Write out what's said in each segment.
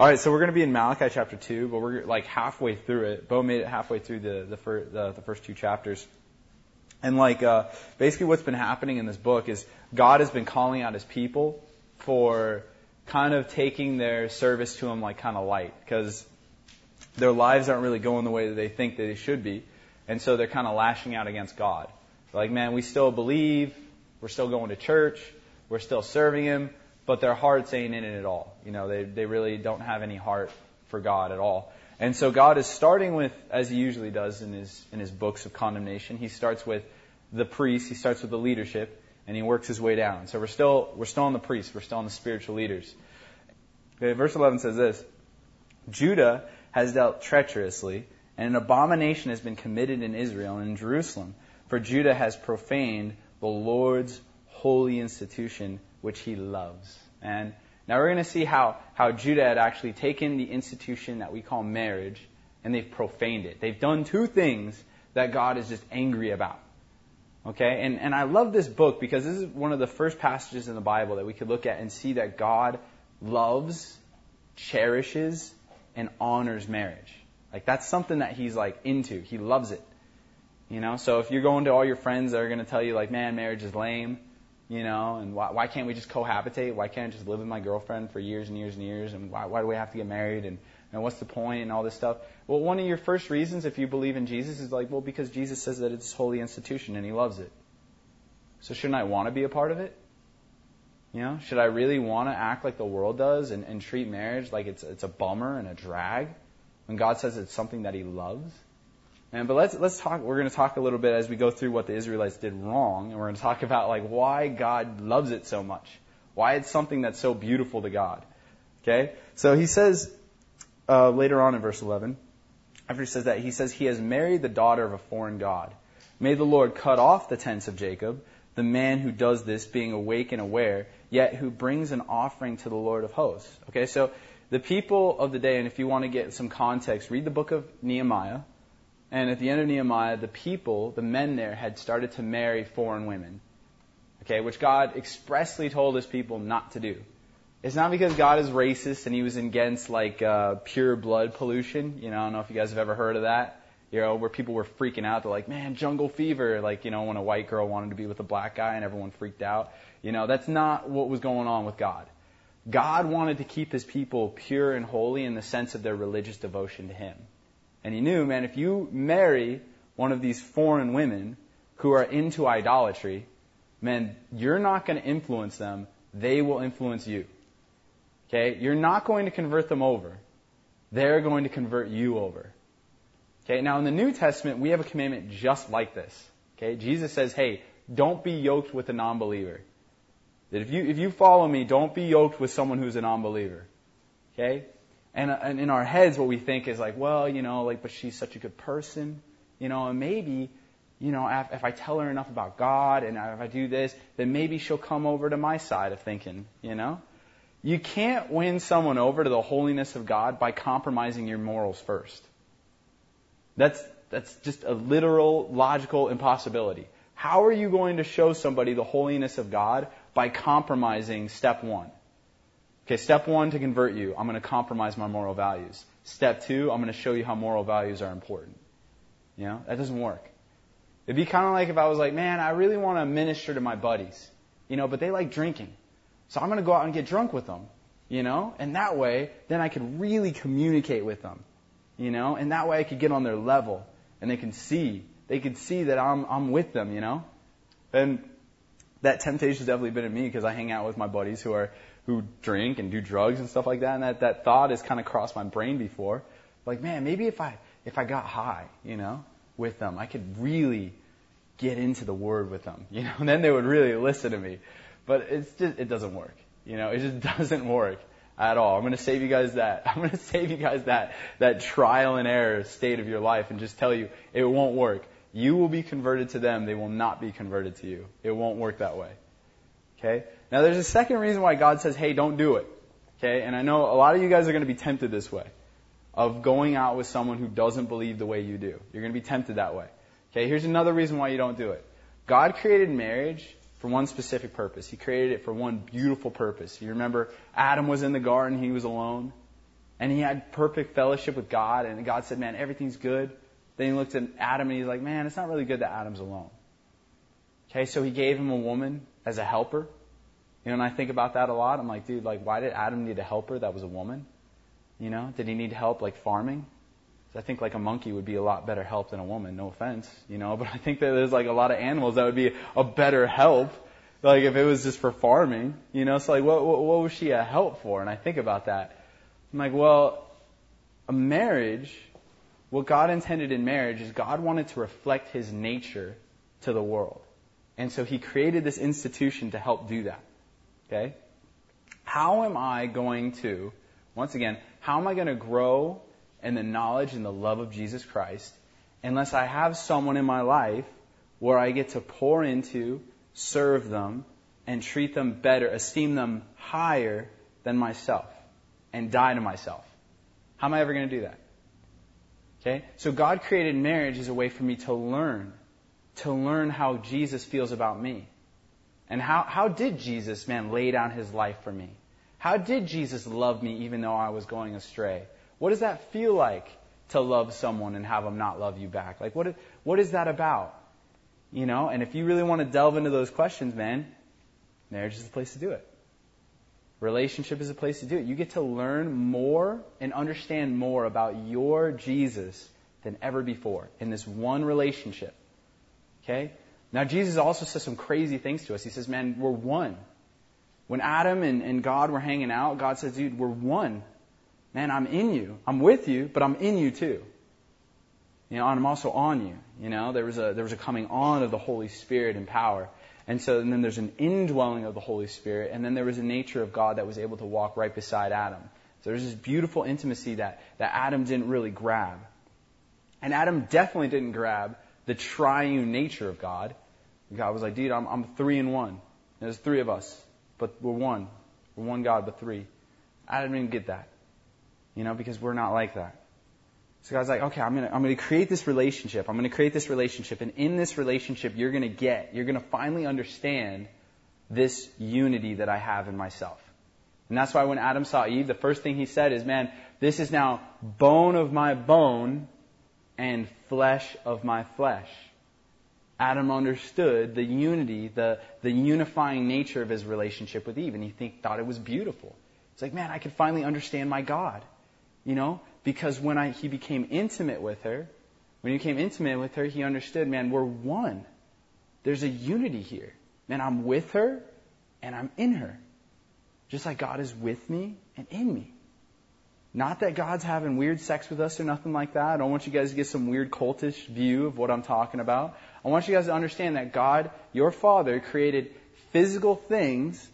All right, so we're going to be in Malachi chapter 2, but we're like halfway through it. Bo made it halfway through the, the, fir- the, the first two chapters. And like, uh, basically what's been happening in this book is God has been calling out his people for kind of taking their service to him like kind of light because their lives aren't really going the way that they think that they should be. And so they're kind of lashing out against God. Like, man, we still believe, we're still going to church, we're still serving him, but their hearts ain't in it at all. You know, they, they really don't have any heart for God at all. And so God is starting with, as he usually does in his, in his books of condemnation, he starts with the priest, he starts with the leadership, and he works his way down. So we're still, we're still on the priests, we're still on the spiritual leaders. Okay, verse 11 says this, Judah has dealt treacherously, and an abomination has been committed in Israel and in Jerusalem, for Judah has profaned the Lord's holy institution which he loves. And now we're going to see how, how Judah had actually taken the institution that we call marriage and they've profaned it. They've done two things that God is just angry about. Okay? And, and I love this book because this is one of the first passages in the Bible that we could look at and see that God loves, cherishes, and honors marriage. Like that's something that he's like into. He loves it. You know, so if you're going to all your friends that are going to tell you like, man, marriage is lame, you know, and why, why can't we just cohabitate? Why can't I just live with my girlfriend for years and years and years? And why, why do we have to get married? And, and what's the point? and all this stuff? Well, one of your first reasons if you believe in Jesus is like, well, because Jesus says that it's a holy institution and he loves it. So shouldn't I want to be a part of it? You know, should I really want to act like the world does and, and treat marriage like it's, it's a bummer and a drag when God says it's something that he loves? And, but let's, let's talk, we're going to talk a little bit as we go through what the Israelites did wrong, and we're going to talk about like why God loves it so much. Why it's something that's so beautiful to God. Okay? So he says, uh, later on in verse 11, after he says that, he says, He has married the daughter of a foreign God. May the Lord cut off the tents of Jacob, the man who does this being awake and aware, yet who brings an offering to the Lord of hosts. Okay, so the people of the day, and if you want to get some context, read the book of Nehemiah. And at the end of Nehemiah, the people, the men there, had started to marry foreign women. Okay, which God expressly told his people not to do. It's not because God is racist and he was against like uh, pure blood pollution. You know, I don't know if you guys have ever heard of that. You know, where people were freaking out. They're like, man, jungle fever. Like, you know, when a white girl wanted to be with a black guy and everyone freaked out. You know, that's not what was going on with God. God wanted to keep his people pure and holy in the sense of their religious devotion to him. And he knew, man, if you marry one of these foreign women who are into idolatry, man, you're not going to influence them. They will influence you. Okay? You're not going to convert them over. They're going to convert you over. Okay? Now in the New Testament, we have a commandment just like this. Okay? Jesus says, hey, don't be yoked with a non-believer. That if you, if you follow me, don't be yoked with someone who's a non-believer. Okay? And, uh, and in our heads, what we think is like, well, you know, like, but she's such a good person, you know, and maybe, you know, if, if I tell her enough about God and uh, if I do this, then maybe she'll come over to my side of thinking, you know? You can't win someone over to the holiness of God by compromising your morals first. That's, that's just a literal, logical impossibility. How are you going to show somebody the holiness of God by compromising step one? Okay, step one to convert you, I'm going to compromise my moral values. Step two, I'm going to show you how moral values are important. You know, that doesn't work. It'd be kind of like if I was like, man, I really want to minister to my buddies, you know, but they like drinking. So I'm going to go out and get drunk with them, you know, and that way, then I could really communicate with them, you know, and that way I could get on their level and they can see, they could see that I'm, I'm with them, you know. And that temptation's definitely been in me because I hang out with my buddies who are who drink and do drugs and stuff like that. And that, that thought has kind of crossed my brain before. Like, man, maybe if I, if I got high, you know, with them, I could really get into the word with them, you know, and then they would really listen to me. But it's just, it doesn't work. You know, it just doesn't work at all. I'm going to save you guys that. I'm going to save you guys that, that trial and error state of your life and just tell you it won't work. You will be converted to them. They will not be converted to you. It won't work that way. Okay? Now there's a second reason why God says, hey, don't do it. Okay? And I know a lot of you guys are going to be tempted this way. Of going out with someone who doesn't believe the way you do. You're going to be tempted that way. Okay? Here's another reason why you don't do it. God created marriage for one specific purpose. He created it for one beautiful purpose. You remember Adam was in the garden, he was alone. And he had perfect fellowship with God, and God said, Man, everything's good. Then he looked at Adam and he's like, Man, it's not really good that Adam's alone. Okay, so he gave him a woman as a helper. You know, and I think about that a lot. I'm like, dude, like, why did Adam need a helper that was a woman? You know, did he need help like farming? I think like a monkey would be a lot better help than a woman. No offense, you know, but I think that there's like a lot of animals that would be a better help. Like if it was just for farming, you know. So like, what what, what was she a help for? And I think about that. I'm like, well, a marriage, what God intended in marriage is God wanted to reflect His nature to the world, and so He created this institution to help do that. Okay. How am I going to, once again, how am I going to grow in the knowledge and the love of Jesus Christ unless I have someone in my life where I get to pour into, serve them, and treat them better, esteem them higher than myself, and die to myself? How am I ever going to do that? Okay? So God created marriage as a way for me to learn, to learn how Jesus feels about me. And how, how did Jesus, man, lay down his life for me? How did Jesus love me even though I was going astray? What does that feel like to love someone and have them not love you back? Like, what, what is that about? You know, and if you really want to delve into those questions, man, marriage is the place to do it. Relationship is a place to do it. You get to learn more and understand more about your Jesus than ever before in this one relationship. Okay? Now, Jesus also says some crazy things to us. He says, man, we're one. When Adam and, and God were hanging out, God says, dude, we're one. Man, I'm in you. I'm with you, but I'm in you too. You know, and I'm also on you. You know, there was a there was a coming on of the Holy Spirit and power. And so and then there's an indwelling of the Holy Spirit, and then there was a nature of God that was able to walk right beside Adam. So there's this beautiful intimacy that, that Adam didn't really grab. And Adam definitely didn't grab the triune nature of God. God was like, dude, I'm, I'm three in one. There's three of us but we're one. We're one God, but three. I didn't even get that. You know, because we're not like that. So God's like, okay, I'm gonna, I'm gonna create this relationship. I'm gonna create this relationship. And in this relationship, you're gonna get, you're gonna finally understand this unity that I have in myself. And that's why when Adam saw Eve, the first thing he said is, man, this is now bone of my bone and flesh of my flesh. Adam understood the unity, the, the unifying nature of his relationship with Eve, and he think, thought it was beautiful. It's like, man, I could finally understand my God. You know? Because when I, he became intimate with her, when he became intimate with her, he understood, man, we're one. There's a unity here. Man, I'm with her and I'm in her. Just like God is with me and in me. Not that God's having weird sex with us or nothing like that. I don't want you guys to get some weird cultish view of what I'm talking about. I want you guys to understand that God, your Father, created physical things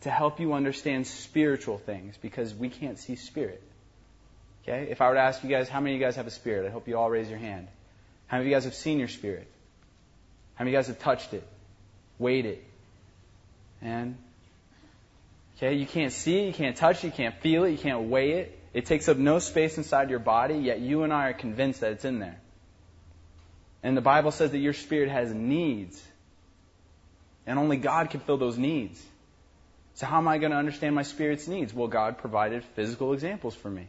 to help you understand spiritual things because we can't see spirit. Okay? If I were to ask you guys, how many of you guys have a spirit? I hope you all raise your hand. How many of you guys have seen your spirit? How many of you guys have touched it? Weighed it? And, okay, you can't see it, you can't touch it, you can't feel it, you can't weigh it. It takes up no space inside your body, yet you and I are convinced that it's in there. And the Bible says that your spirit has needs. And only God can fill those needs. So how am I going to understand my spirit's needs? Well, God provided physical examples for me.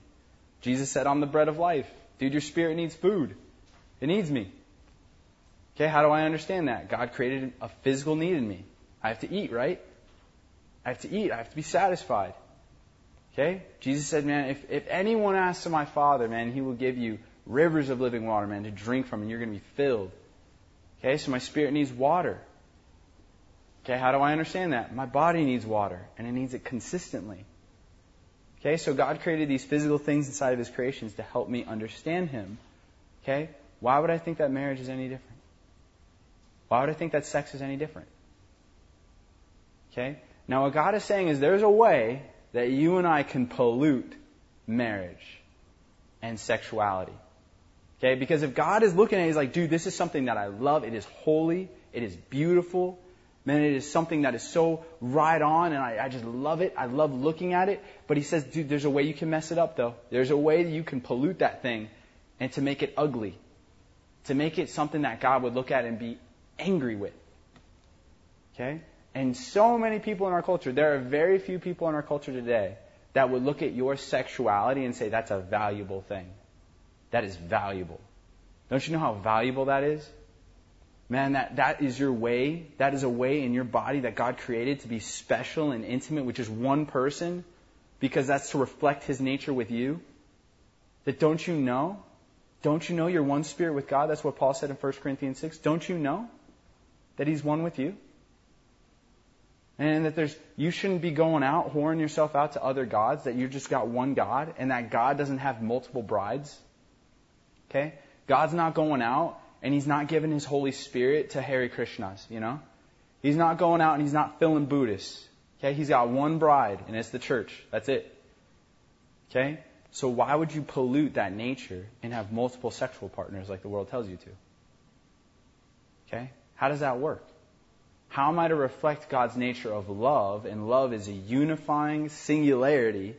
Jesus said, I'm the bread of life. Dude, your spirit needs food. It needs me. Okay, how do I understand that? God created a physical need in me. I have to eat, right? I have to eat. I have to be satisfied. Okay? Jesus said, man, if, if anyone asks of my Father, man, he will give you rivers of living water, man, to drink from, and you're going to be filled. Okay, so my spirit needs water. Okay, how do I understand that? My body needs water, and it needs it consistently. Okay, so God created these physical things inside of His creations to help me understand Him. Okay, why would I think that marriage is any different? Why would I think that sex is any different? Okay, now what God is saying is there's a way that you and I can pollute marriage and sexuality. Okay? Because if God is looking at it, He's like, dude, this is something that I love. It is holy. It is beautiful. Man, it is something that is so right on, and I, I just love it. I love looking at it. But He says, dude, there's a way you can mess it up, though. There's a way that you can pollute that thing and to make it ugly. To make it something that God would look at and be angry with. Okay? And so many people in our culture, there are very few people in our culture today that would look at your sexuality and say, that's a valuable thing. That is valuable. Don't you know how valuable that is? Man, that, that is your way. That is a way in your body that God created to be special and intimate with just one person because that's to reflect His nature with you. That don't you know? Don't you know you're one spirit with God? That's what Paul said in 1 Corinthians 6. Don't you know that He's one with you? And that there's, you shouldn't be going out, whoring yourself out to other gods, that you just got one God, and that God doesn't have multiple brides. Okay? God's not going out, and He's not giving His Holy Spirit to Hare Krishnas, you know? He's not going out and He's not filling Buddhists. Okay? He's got one bride, and it's the church. That's it. Okay? So why would you pollute that nature and have multiple sexual partners like the world tells you to? Okay? How does that work? How am I to reflect God's nature of love? And love is a unifying singularity.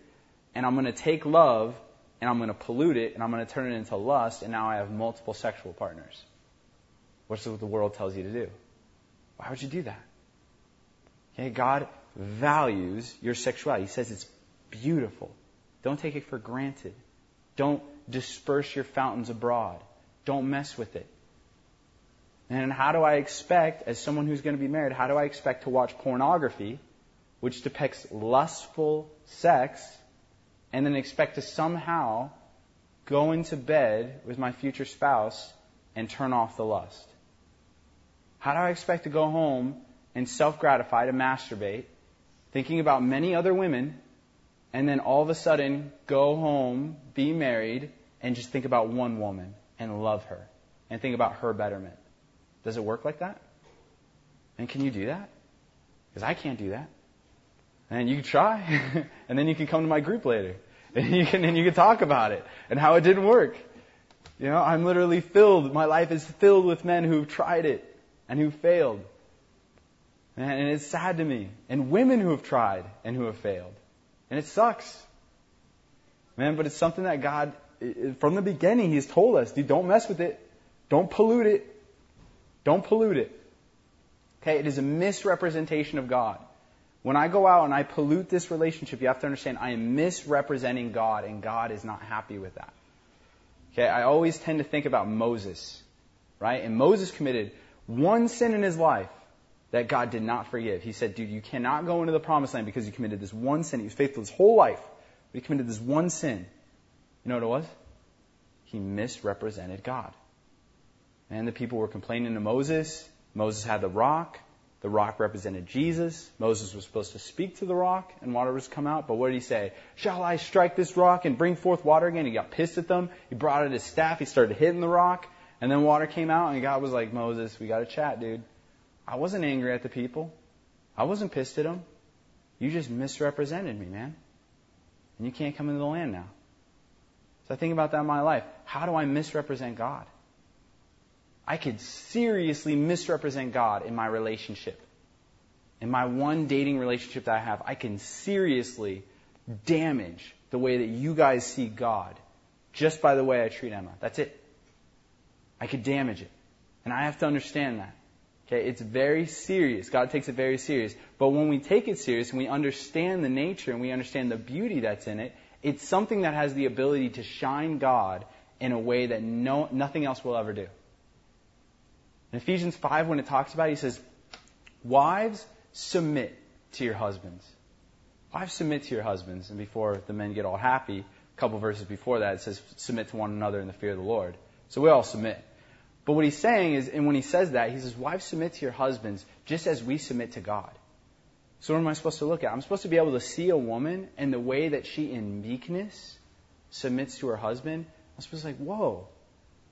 And I'm going to take love and I'm going to pollute it and I'm going to turn it into lust. And now I have multiple sexual partners. What's what the world tells you to do? Why would you do that? Okay, God values your sexuality. He says it's beautiful. Don't take it for granted. Don't disperse your fountains abroad. Don't mess with it. And how do I expect, as someone who's going to be married, how do I expect to watch pornography, which depicts lustful sex, and then expect to somehow go into bed with my future spouse and turn off the lust? How do I expect to go home and self gratify to masturbate, thinking about many other women, and then all of a sudden go home, be married, and just think about one woman and love her and think about her betterment? Does it work like that? And can you do that? Because I can't do that. And you can try, and then you can come to my group later, and you can and you can talk about it and how it didn't work. You know, I'm literally filled. My life is filled with men who've tried it and who failed. And it's sad to me. And women who have tried and who have failed. And it sucks. Man, but it's something that God, from the beginning, He's told us, dude, don't mess with it. Don't pollute it. Don't pollute it. Okay, it is a misrepresentation of God. When I go out and I pollute this relationship, you have to understand I am misrepresenting God, and God is not happy with that. Okay, I always tend to think about Moses, right? And Moses committed one sin in his life that God did not forgive. He said, dude, you cannot go into the promised land because you committed this one sin. He was faithful his whole life, but he committed this one sin. You know what it was? He misrepresented God. And the people were complaining to Moses. Moses had the rock. The rock represented Jesus. Moses was supposed to speak to the rock and water was come out. But what did he say? Shall I strike this rock and bring forth water again? He got pissed at them. He brought out his staff. He started hitting the rock. And then water came out and God was like, Moses, we got to chat, dude. I wasn't angry at the people. I wasn't pissed at them. You just misrepresented me, man. And you can't come into the land now. So I think about that in my life. How do I misrepresent God? I could seriously misrepresent God in my relationship. In my one dating relationship that I have, I can seriously damage the way that you guys see God just by the way I treat Emma. That's it. I could damage it. And I have to understand that. Okay, it's very serious. God takes it very serious. But when we take it serious and we understand the nature and we understand the beauty that's in it, it's something that has the ability to shine God in a way that no, nothing else will ever do. In Ephesians 5, when it talks about it, he says, Wives, submit to your husbands. Wives, submit to your husbands. And before the men get all happy, a couple verses before that, it says, Submit to one another in the fear of the Lord. So we all submit. But what he's saying is, and when he says that, he says, Wives, submit to your husbands just as we submit to God. So what am I supposed to look at? I'm supposed to be able to see a woman and the way that she, in meekness, submits to her husband. I'm supposed to be like, whoa,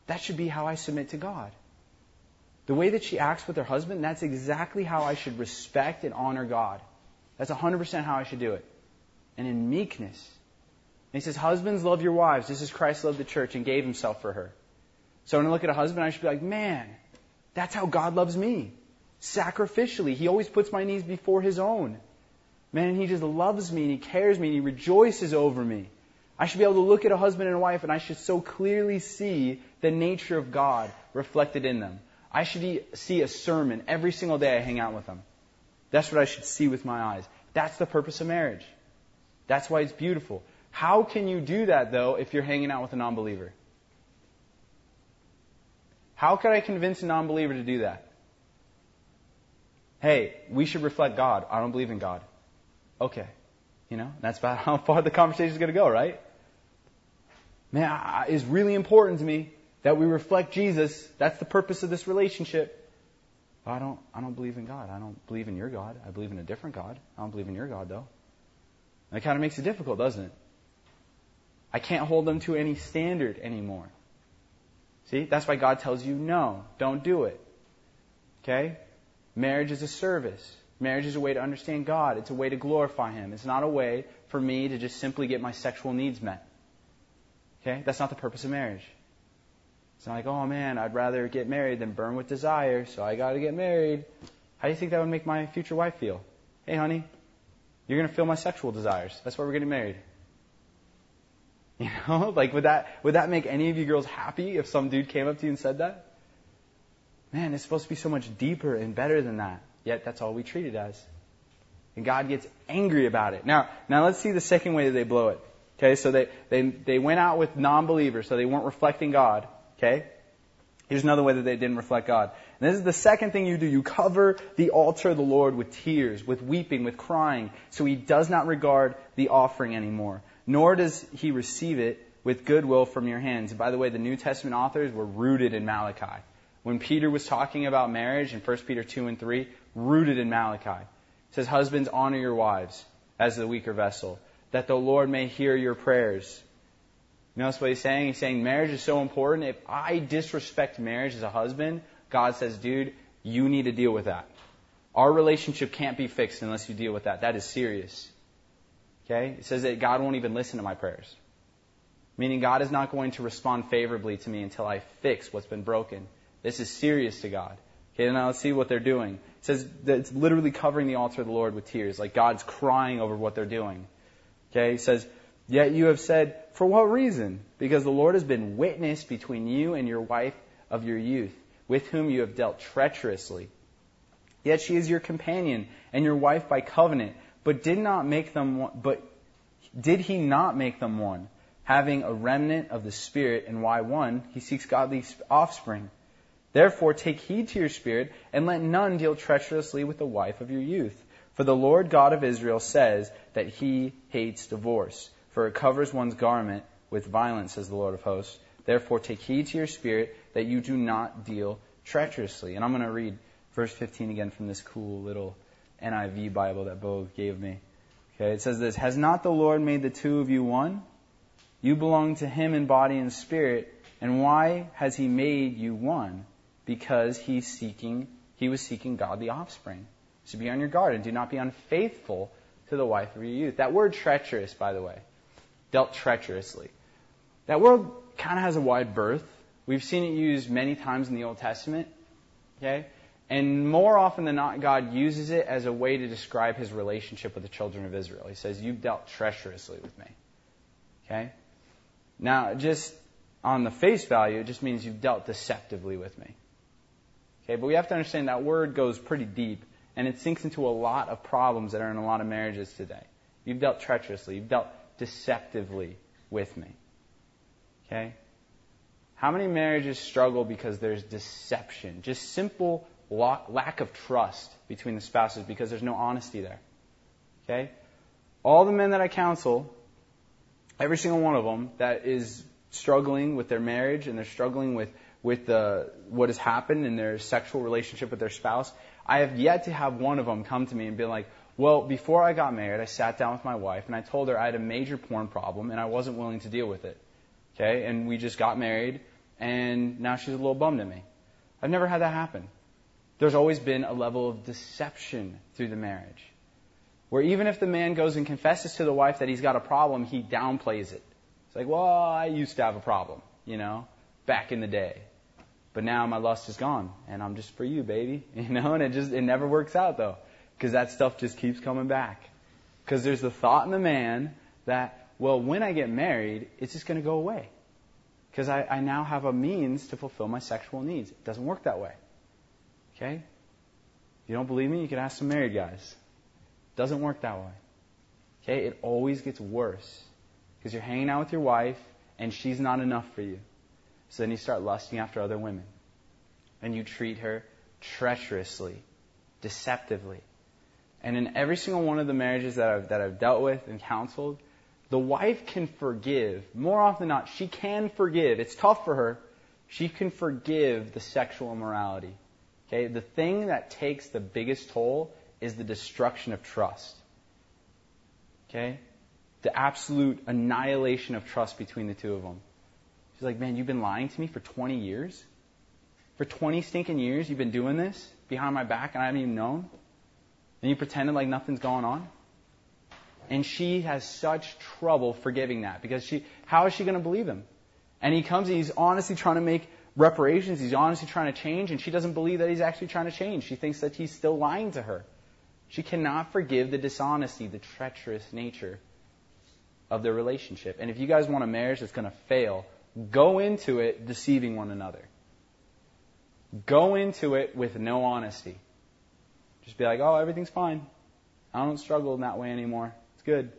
that should be how I submit to God. The way that she acts with her husband, that's exactly how I should respect and honor God. That's 100% how I should do it. And in meekness. And he says, Husbands, love your wives, just as Christ loved the church and gave himself for her. So when I look at a husband, I should be like, man, that's how God loves me. Sacrificially. He always puts my needs before his own. Man, he just loves me and he cares me and he rejoices over me. I should be able to look at a husband and a wife and I should so clearly see the nature of God reflected in them. I should see a sermon every single day I hang out with them. That's what I should see with my eyes. That's the purpose of marriage. That's why it's beautiful. How can you do that, though, if you're hanging out with a non believer? How could I convince a non believer to do that? Hey, we should reflect God. I don't believe in God. Okay. You know, that's about how far the conversation is going to go, right? Man, it's really important to me that we reflect Jesus. That's the purpose of this relationship. But I don't, I don't believe in God. I don't believe in your God. I believe in a different God. I don't believe in your God, though. That kind of makes it difficult, doesn't it? I can't hold them to any standard anymore. See, that's why God tells you no, don't do it. Okay? Marriage is a service. Marriage is a way to understand God. It's a way to glorify Him. It's not a way for me to just simply get my sexual needs met. Okay? That's not the purpose of marriage. It's not like, oh man, I'd rather get married than burn with desire, so I gotta get married. How do you think that would make my future wife feel? Hey honey, you're gonna feel my sexual desires. That's why we're getting married. You know, like would that would that make any of you girls happy if some dude came up to you and said that? Man, it's supposed to be so much deeper and better than that. Yet that's all we treat it as. And God gets angry about it. Now, now let's see the second way that they blow it. Okay, so they, they, they went out with non-believers, so they weren't reflecting God. Okay? Here's another way that they didn't reflect God. And this is the second thing you do. You cover the altar of the Lord with tears, with weeping, with crying, so he does not regard the offering anymore, nor does he receive it with goodwill from your hands. And by the way, the New Testament authors were rooted in Malachi. When Peter was talking about marriage in 1 Peter 2 and 3, rooted in Malachi. It says, Husbands, honor your wives as the weaker vessel, that the Lord may hear your prayers. You notice what he's saying? He's saying marriage is so important. If I disrespect marriage as a husband, God says, dude, you need to deal with that. Our relationship can't be fixed unless you deal with that. That is serious. Okay? It says that God won't even listen to my prayers. Meaning God is not going to respond favorably to me until I fix what's been broken. This is serious to God. Okay, now let's see what they're doing. It says that it's literally covering the altar of the Lord with tears, like God's crying over what they're doing. Okay, it says, Yet you have said, For what reason? Because the Lord has been witness between you and your wife of your youth, with whom you have dealt treacherously. Yet she is your companion and your wife by covenant, but did not make them one, but did he not make them one, having a remnant of the spirit, and why one? He seeks godly offspring. Therefore take heed to your spirit, and let none deal treacherously with the wife of your youth. For the Lord God of Israel says that he hates divorce for it covers one's garment with violence, says the Lord of hosts. Therefore, take heed to your spirit that you do not deal treacherously. And I'm going to read verse 15 again from this cool little NIV Bible that Bo gave me. Okay, it says this Has not the Lord made the two of you one? You belong to him in body and spirit. And why has he made you one? Because he's seeking, he was seeking godly offspring. So be on your guard and do not be unfaithful to the wife of your youth. That word treacherous, by the way, dealt treacherously. That word kind of has a wide berth. We've seen it used many times in the Old Testament. Okay? And more often than not, God uses it as a way to describe his relationship with the children of Israel. He says, You've dealt treacherously with me. Okay? Now, just on the face value, it just means you've dealt deceptively with me. Okay? But we have to understand that word goes pretty deep, and it sinks into a lot of problems that are in a lot of marriages today. You've dealt treacherously. You've dealt deceptively with me. Okay? How many marriages struggle because there's deception? Just simple lack of trust between the spouses because there's no honesty there. Okay? All the men that I counsel, every single one of them that is struggling with their marriage and they're struggling with, with the, what has happened in their sexual relationship with their spouse, I have yet to have one of them come to me and be like, well, before I got married, I sat down with my wife and I told her I had a major porn problem and I wasn't willing to deal with it. Okay? And we just got married and now she's a little bummed at me. I've never had that happen. There's always been a level of deception through the marriage. Where even if the man goes and confesses to the wife that he's got a problem, he downplays it. It's like, well, I used to have a problem, you know, back in the day. But now my lust is gone and I'm just for you, baby. You know, and it just, it never works out though. Because that stuff just keeps coming back. Because there's the thought in the man that, well, when I get married, it's just going to go away. Because I, I now have a means to fulfill my sexual needs. It doesn't work that way. Okay? If you don't believe me, you can ask some married guys. It doesn't work that way. Okay? It always gets worse. Because you're hanging out with your wife and she's not enough for you. So then you start lusting after other women. And you treat her treacherously, deceptively. And in every single one of the marriages that I've, that I've dealt with and counseled, the wife can forgive. More often than not, she can forgive. It's tough for her. She can forgive the sexual immorality. Okay? The thing that takes the biggest toll is the destruction of trust. Okay? The absolute annihilation of trust between the two of them. She's like, man, you've been lying to me for 20 years? For 20 stinking years, you've been doing this behind my back and I haven't even known? And you pretended like nothing's going on? And she has such trouble forgiving that because she, how is she going to believe him? And he comes and he's honestly trying to make reparations. He's honestly trying to change and she doesn't believe that he's actually trying to change. She thinks that he's still lying to her. She cannot forgive the dishonesty, the treacherous nature of their relationship. And if you guys want a marriage that's going to fail, go into it deceiving one another. Go into it with no honesty. Just be like, oh, everything's fine. I don't struggle in that way anymore. It's good.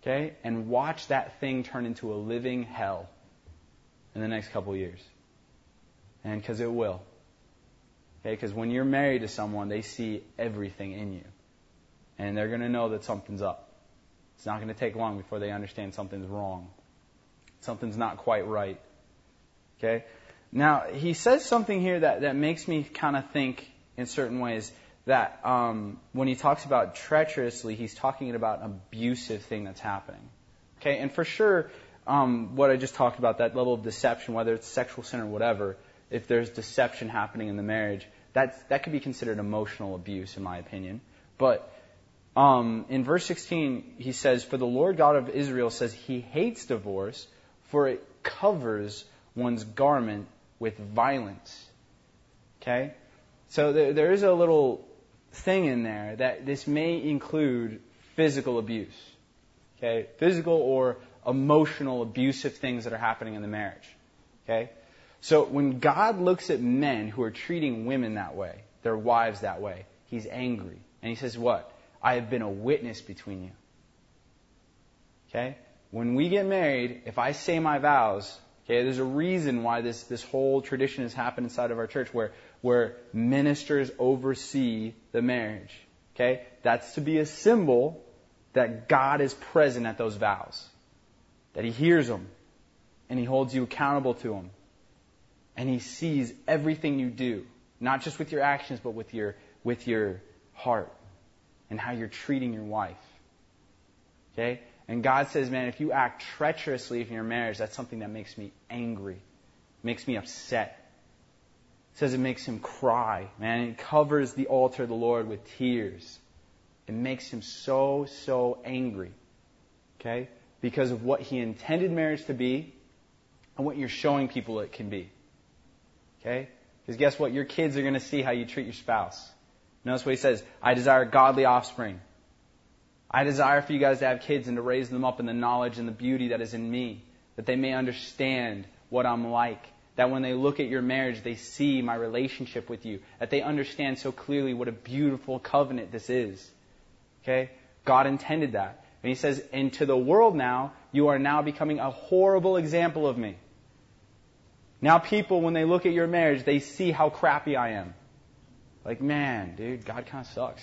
Okay? And watch that thing turn into a living hell in the next couple years. And because it will. Okay? Because when you're married to someone, they see everything in you. And they're going to know that something's up. It's not going to take long before they understand something's wrong. Something's not quite right. Okay? Now, he says something here that, that makes me kind of think in certain ways that um, when he talks about treacherously, he's talking about an abusive thing that's happening. Okay, and for sure, um, what I just talked about, that level of deception, whether it's sexual sin or whatever, if there's deception happening in the marriage, that's, that could be considered emotional abuse, in my opinion. But um, in verse 16, he says, For the Lord God of Israel says he hates divorce, for it covers one's garment with violence. Okay? So there, there is a little thing in there that this may include physical abuse. Okay? Physical or emotional abusive things that are happening in the marriage. Okay? So when God looks at men who are treating women that way, their wives that way, he's angry. And he says, What? I have been a witness between you. Okay? When we get married, if I say my vows, okay, there's a reason why this, this whole tradition has happened inside of our church where where ministers oversee the marriage. Okay? That's to be a symbol that God is present at those vows. That He hears them and He holds you accountable to them. And He sees everything you do, not just with your actions, but with your, with your heart and how you're treating your wife. Okay? And God says, man, if you act treacherously in your marriage, that's something that makes me angry, makes me upset says it makes him cry, man. It covers the altar of the Lord with tears. It makes him so, so angry. Okay? Because of what he intended marriage to be and what you're showing people it can be. Okay? Because guess what? Your kids are going to see how you treat your spouse. Notice what he says I desire godly offspring. I desire for you guys to have kids and to raise them up in the knowledge and the beauty that is in me, that they may understand what I'm like that when they look at your marriage, they see my relationship with you. That they understand so clearly what a beautiful covenant this is. Okay? God intended that. And he says, and to the world now, you are now becoming a horrible example of me. Now people, when they look at your marriage, they see how crappy I am. Like, man, dude, God kind of sucks.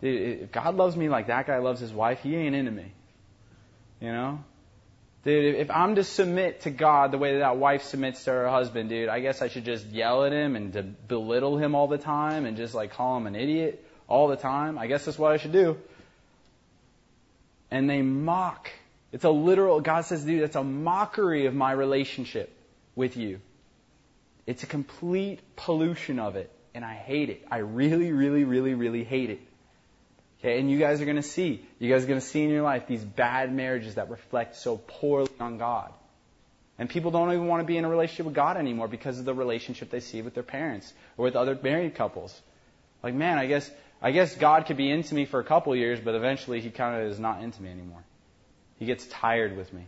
Dude, if God loves me like that guy loves his wife, he ain't into me. You know? Dude, if I'm to submit to God the way that that wife submits to her husband, dude, I guess I should just yell at him and to belittle him all the time and just like call him an idiot all the time. I guess that's what I should do. And they mock. It's a literal, God says, dude, that's a mockery of my relationship with you. It's a complete pollution of it. And I hate it. I really, really, really, really hate it. Okay, and you guys are going to see, you guys are going to see in your life these bad marriages that reflect so poorly on God. And people don't even want to be in a relationship with God anymore because of the relationship they see with their parents or with other married couples. Like, man, I guess, I guess God could be into me for a couple years, but eventually he kind of is not into me anymore. He gets tired with me.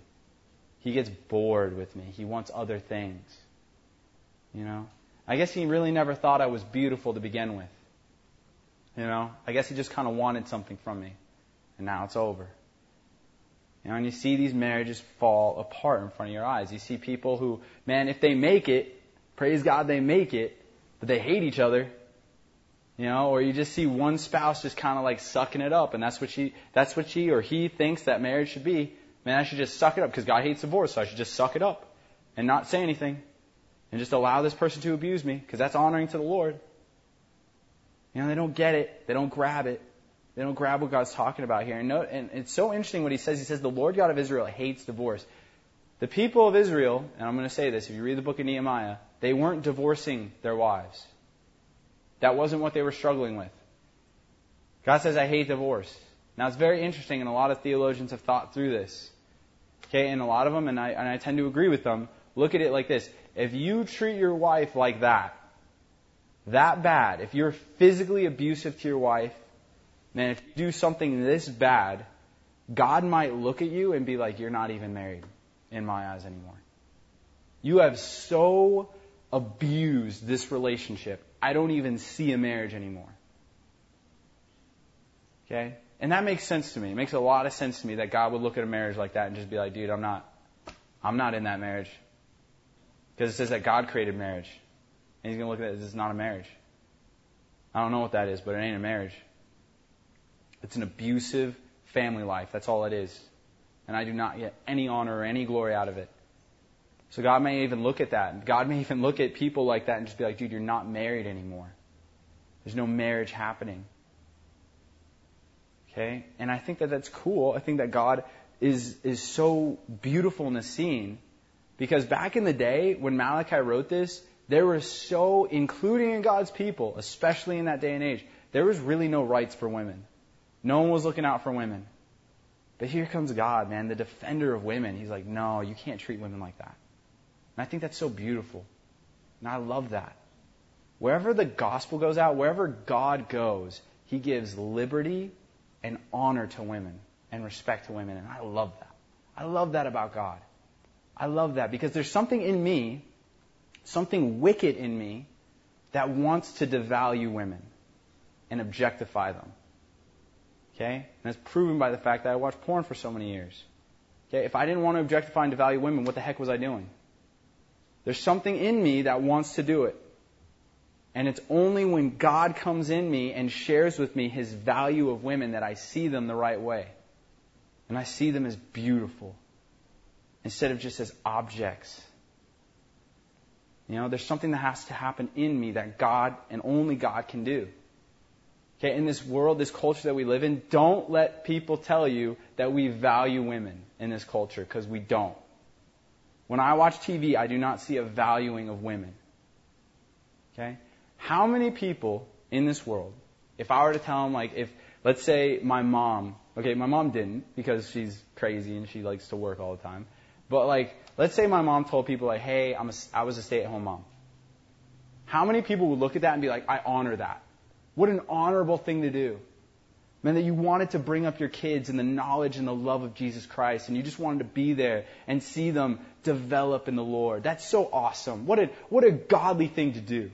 He gets bored with me. He wants other things. You know? I guess he really never thought I was beautiful to begin with. You know, I guess he just kind of wanted something from me. and now it's over. You know, and you see these marriages fall apart in front of your eyes. You see people who, man, if they make it, praise God they make it, but they hate each other. You know, or you just see one spouse just kind of like sucking it up, and that's what she, that's what she or he thinks that marriage should be. Man, I should just suck it up because God hates divorce, so I should just suck it up and not say anything and just allow this person to abuse me because that's honoring to the Lord. You know, they don't get it. They don't grab it. They don't grab what God's talking about here. And, note, and it's so interesting what he says. He says, the Lord God of Israel hates divorce. The people of Israel, and I'm going to say this, if you read the book of Nehemiah, they weren't divorcing their wives. That wasn't what they were struggling with. God says, I hate divorce. Now it's very interesting, and a lot of theologians have thought through this. Okay, and a lot of them, and I, and I tend to agree with them, look at it like this. If you treat your wife like that, that bad, if you're physically abusive to your wife, man, if you do something this bad, God might look at you and be like, you're not even married in my eyes anymore. You have so abused this relationship. I don't even see a marriage anymore. Okay? And that makes sense to me. It makes a lot of sense to me that God would look at a marriage like that and just be like, dude, I'm not, I'm not in that marriage. Because it says that God created marriage. And he's going to look at it as it's not a marriage. I don't know what that is, but it ain't a marriage. It's an abusive family life. That's all it is. And I do not get any honor or any glory out of it. So God may even look at that. God may even look at people like that and just be like, dude, you're not married anymore. There's no marriage happening. Okay? And I think that that's cool. I think that God is, is so beautiful in the scene because back in the day when Malachi wrote this, there was so, including in God's people, especially in that day and age, there was really no rights for women. No one was looking out for women. But here comes God, man, the defender of women. He's like, no, you can't treat women like that. And I think that's so beautiful. And I love that. Wherever the gospel goes out, wherever God goes, He gives liberty and honor to women and respect to women. And I love that. I love that about God. I love that because there's something in me, something wicked in me, that wants to devalue women and objectify them. Okay? And that's proven by the fact that I watched porn for so many years. Okay? If I didn't want to objectify and devalue women, what the heck was I doing? There's something in me that wants to do it. And it's only when God comes in me and shares with me his value of women that I see them the right way. And I see them as beautiful instead of just as objects. You know, there's something that has to happen in me that God and only God can do. Okay, in this world, this culture that we live in, don't let people tell you that we value women in this culture because we don't. When I watch TV, I do not see a valuing of women. Okay? How many people in this world, if I were to tell them, like, if, let's say my mom, okay, my mom didn't because she's crazy and she likes to work all the time. But like, let's say my mom told people like, hey, I'm a, I was a stay-at-home mom. How many people would look at that and be like, I honor that? What an honorable thing to do. Man, that you wanted to bring up your kids in the knowledge and the love of Jesus Christ, and you just wanted to be there and see them develop in the Lord. That's so awesome. What a, what a godly thing to do.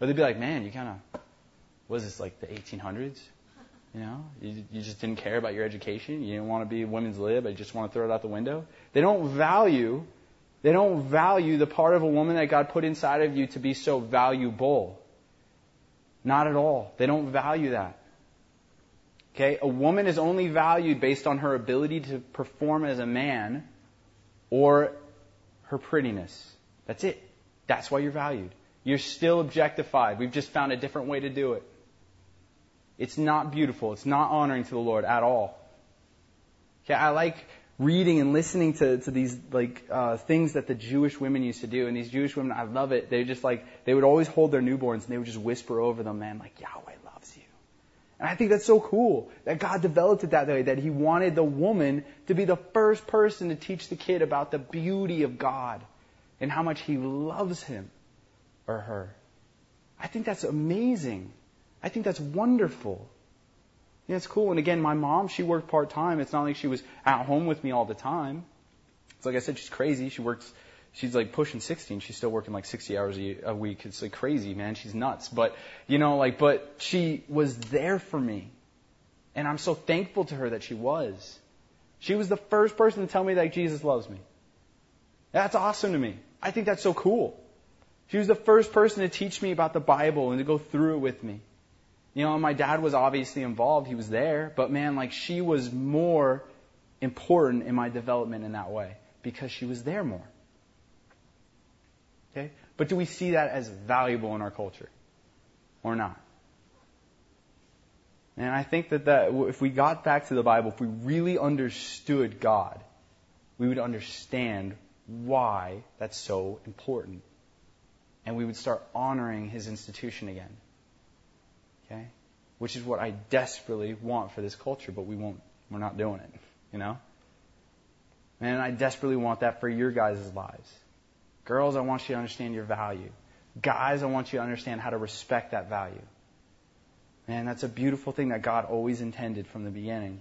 Or they'd be like, man, you kind of, was this, like the 1800s? You know, you, you just didn't care about your education. You didn't want to be women's lib. You just want to throw it out the window. They don't value, they don't value the part of a woman that God put inside of you to be so valuable. Not at all. They don't value that. Okay? A woman is only valued based on her ability to perform as a man or her prettiness. That's it. That's why you're valued. You're still objectified. We've just found a different way to do it. It's not beautiful. It's not honoring to the Lord at all. Okay, I like reading and listening to, to these like uh, things that the Jewish women used to do, and these Jewish women, I love it. They just like they would always hold their newborns and they would just whisper over them, man, like Yahweh loves you. And I think that's so cool that God developed it that way, that He wanted the woman to be the first person to teach the kid about the beauty of God and how much He loves him or her. I think that's amazing. I think that's wonderful. Yeah, it's cool. And again, my mom, she worked part time. It's not like she was at home with me all the time. It's like I said, she's crazy. She works, she's like pushing 60 and she's still working like 60 hours a week. It's like crazy, man. She's nuts. But, you know, like, but she was there for me. And I'm so thankful to her that she was. She was the first person to tell me that Jesus loves me. That's awesome to me. I think that's so cool. She was the first person to teach me about the Bible and to go through it with me. You know, my dad was obviously involved. He was there. But man, like, she was more important in my development in that way because she was there more. Okay? But do we see that as valuable in our culture? Or not? And I think that, that if we got back to the Bible, if we really understood God, we would understand why that's so important. And we would start honoring his institution again. Okay? Which is what I desperately want for this culture, but we won't, we're not doing it. You know? And I desperately want that for your guys' lives. Girls, I want you to understand your value. Guys, I want you to understand how to respect that value. Man, that's a beautiful thing that God always intended from the beginning.